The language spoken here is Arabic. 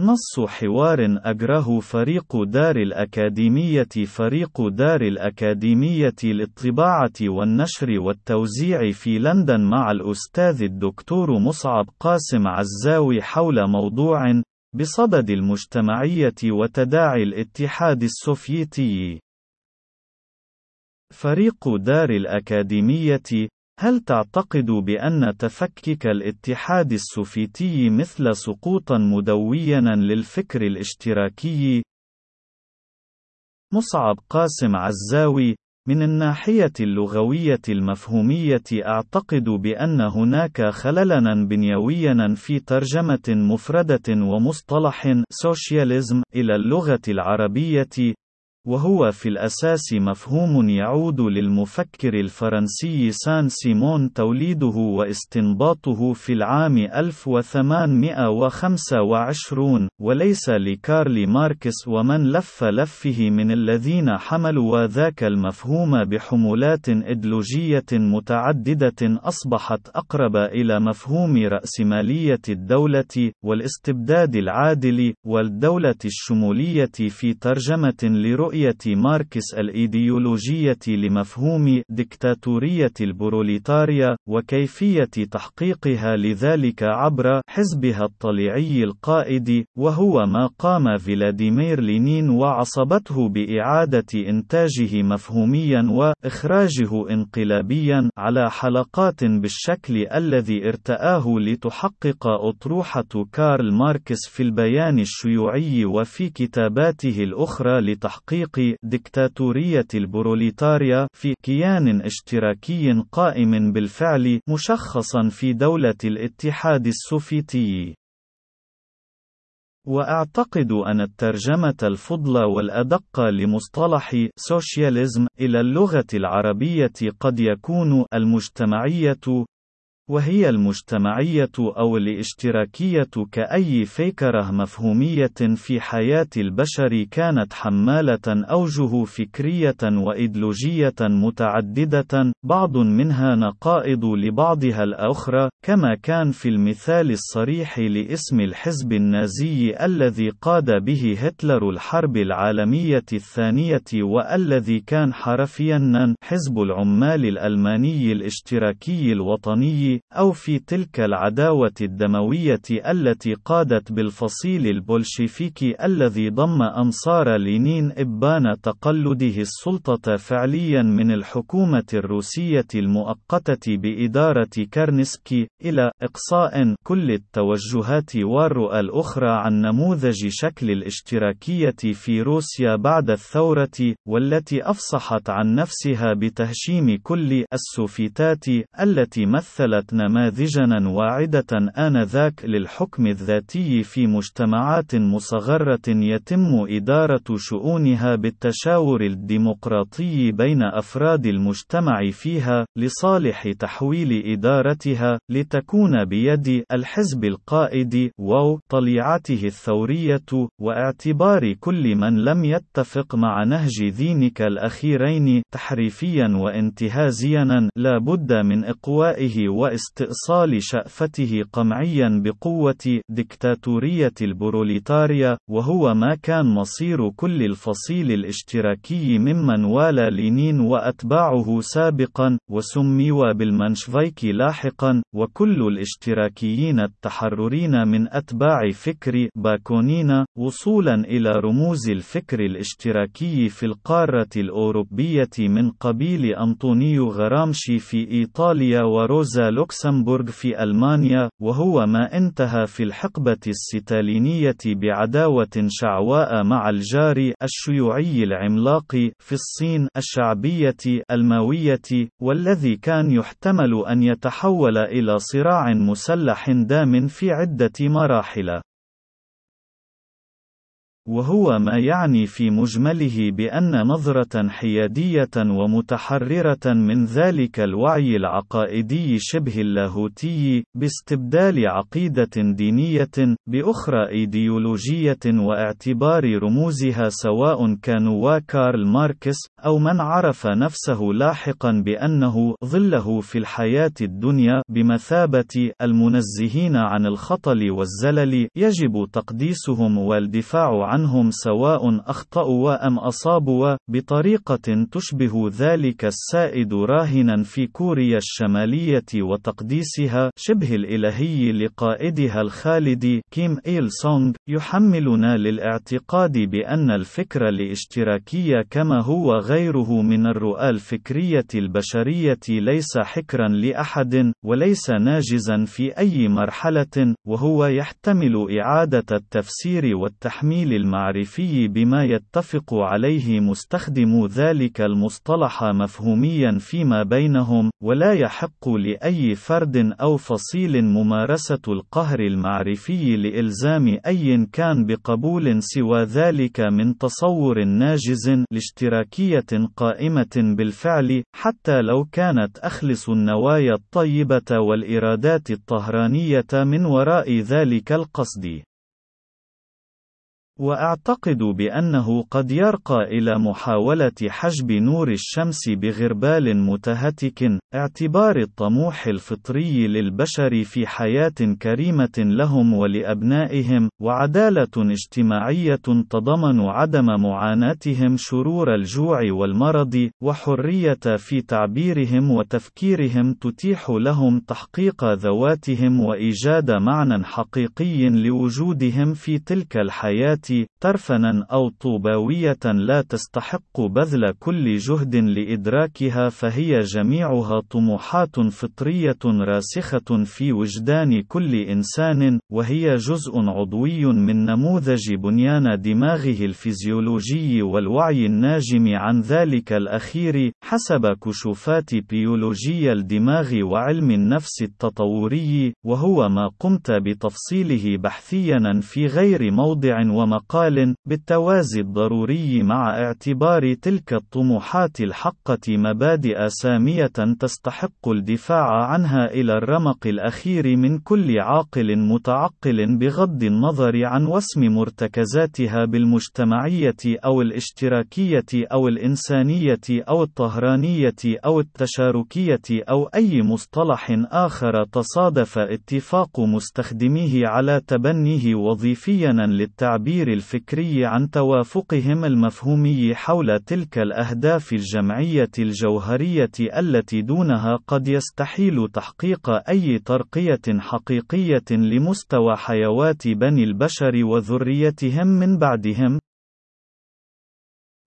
نص حوار أجره فريق دار الأكاديمية فريق دار الأكاديمية للطباعة والنشر والتوزيع في لندن مع الأستاذ الدكتور مصعب قاسم عزاوي حول موضوع بصدد المجتمعية وتداعي الاتحاد السوفيتي. فريق دار الأكاديمية هل تعتقد بأن تفكك الاتحاد السوفيتي مثل سقوطا مدويا للفكر الاشتراكي؟ مصعب قاسم عزاوي من الناحية اللغوية المفهومية أعتقد بأن هناك خللاً بنيوياً في ترجمة مفردة ومصطلح socialism إلى اللغة العربية وهو في الأساس مفهوم يعود للمفكر الفرنسي سان سيمون توليده واستنباطه في العام 1825 وليس لكارل ماركس ومن لف لفه من الذين حملوا ذاك المفهوم بحمولات إيديولوجية متعددة أصبحت أقرب إلى مفهوم رأسمالية الدولة والاستبداد العادل والدولة الشمولية في ترجمة لرؤية رؤية ماركس الإيديولوجية لمفهوم ديكتاتورية البروليتاريا وكيفية تحقيقها لذلك عبر حزبها الطليعي القائد وهو ما قام فلاديمير لينين وعصبته بإعادة إنتاجه مفهوميا وإخراجه انقلابيا على حلقات بالشكل الذي ارتآه لتحقق أطروحة كارل ماركس في البيان الشيوعي وفي كتاباته الأخرى لتحقيق تحقيق ديكتاتورية البروليتاريا في كيان اشتراكي قائم بالفعل مشخصا في دولة الاتحاد السوفيتي. وأعتقد أن الترجمة الفضلى والأدق لمصطلح سوشياليزم إلى اللغة العربية قد يكون المجتمعية وهي المجتمعية أو الاشتراكية كأي فكرة مفهومية في حياة البشر كانت حمالة أوجه فكرية وإيديولوجية متعددة، بعض منها نقائض لبعضها الأخرى، كما كان في المثال الصريح لاسم الحزب النازي الذي قاد به هتلر الحرب العالمية الثانية والذي كان حرفياً حزب العمال الألماني الاشتراكي الوطني أو في تلك العداوة الدموية التي قادت بالفصيل البولشيفيكي الذي ضم أنصار لينين إبان تقلده السلطة فعليا من الحكومة الروسية المؤقتة بإدارة كارنسكي إلى إقصاء كل التوجهات والرؤى الأخرى عن نموذج شكل الاشتراكية في روسيا بعد الثورة والتي أفصحت عن نفسها بتهشيم كل السوفيتات التي مثلت نماذجا واعدة آنذاك للحكم الذاتي في مجتمعات مصغرة يتم إدارة شؤونها بالتشاور الديمقراطي بين أفراد المجتمع فيها، لصالح تحويل إدارتها، لتكون بيد الحزب القائد و طليعته الثورية، واعتبار كل من لم يتفق مع نهج ذينك الأخيرين تحريفيا وانتهازيا لا بد من إقوائه وإس استئصال شأفته قمعيا بقوة ديكتاتورية البروليتاريا، وهو ما كان مصير كل الفصيل الاشتراكي ممن والى لينين وأتباعه سابقا، وسميوا بالمنشفيكي لاحقا، وكل الاشتراكيين التحرريين من أتباع فكر باكونين، وصولا إلى رموز الفكر الاشتراكي في القارة الأوروبية من قبيل أنطونيو غرامشي في إيطاليا وروزا لوكس لوكسمبورغ في ألمانيا، وهو ما انتهى في الحقبة الستالينية بعداوة شعواء مع الجار الشيوعي العملاق في الصين الشعبية الماوية، والذي كان يحتمل أن يتحول إلى صراع مسلح دام في عدة مراحل. وهو ما يعني في مجمله بأن نظرة حيادية ومتحررة من ذلك الوعي العقائدي شبه اللاهوتي، باستبدال عقيدة دينية، بأخرى إيديولوجية واعتبار رموزها سواء كانوا كارل ماركس، أو من عرف نفسه لاحقا بأنه ظله في الحياة الدنيا بمثابة المنزهين عن الخطل والزلل، يجب تقديسهم والدفاع عنهم سواء أخطأوا أم أصابوا بطريقة تشبه ذلك السائد راهنا في كوريا الشمالية وتقديسها شبه الإلهي لقائدها الخالد كيم إيل سونغ يحملنا للاعتقاد بأن الفكر الاشتراكي كما هو غيره من الرؤى الفكرية البشرية ليس حكرا لأحد وليس ناجزا في أي مرحلة وهو يحتمل إعادة التفسير والتحميل المعرفي بما يتفق عليه مستخدمو ذلك المصطلح مفهوميا فيما بينهم ولا يحق لأي فرد أو فصيل ممارسة القهر المعرفي لإلزام أي كان بقبول سوى ذلك من تصور ناجز لاشتراكية قائمة بالفعل حتى لو كانت أخلص النوايا الطيبة والإرادات الطهرانية من وراء ذلك القصد. وأعتقد بأنه قد يرقى إلى محاولة حجب نور الشمس بغربال متهتك، اعتبار الطموح الفطري للبشر في حياة كريمة لهم ولأبنائهم، وعدالة اجتماعية تضمن عدم معاناتهم شرور الجوع والمرض، وحرية في تعبيرهم وتفكيرهم تتيح لهم تحقيق ذواتهم وإيجاد معنى حقيقي لوجودهم في تلك الحياة ترفنا أو طوباوية لا تستحق بذل كل جهد لإدراكها فهي جميعها طموحات فطرية راسخة في وجدان كل إنسان وهي جزء عضوي من نموذج بنيان دماغه الفيزيولوجي والوعي الناجم عن ذلك الأخير حسب كشوفات بيولوجيا الدماغ وعلم النفس التطوري وهو ما قمت بتفصيله بحثيا في غير موضع ومقام مقال بالتوازي الضروري مع اعتبار تلك الطموحات الحقة مبادئ سامية تستحق الدفاع عنها إلى الرمق الأخير من كل عاقل متعقل بغض النظر عن وسم مرتكزاتها بالمجتمعية أو الاشتراكية أو الإنسانية أو الطهرانية أو التشاركية أو أي مصطلح آخر تصادف اتفاق مستخدميه على تبنيه وظيفيا للتعبير الفكري عن توافقهم المفهومي حول تلك الأهداف الجمعية الجوهرية التي دونها قد يستحيل تحقيق أي ترقية حقيقية لمستوى حيوات بني البشر وذريتهم من بعدهم.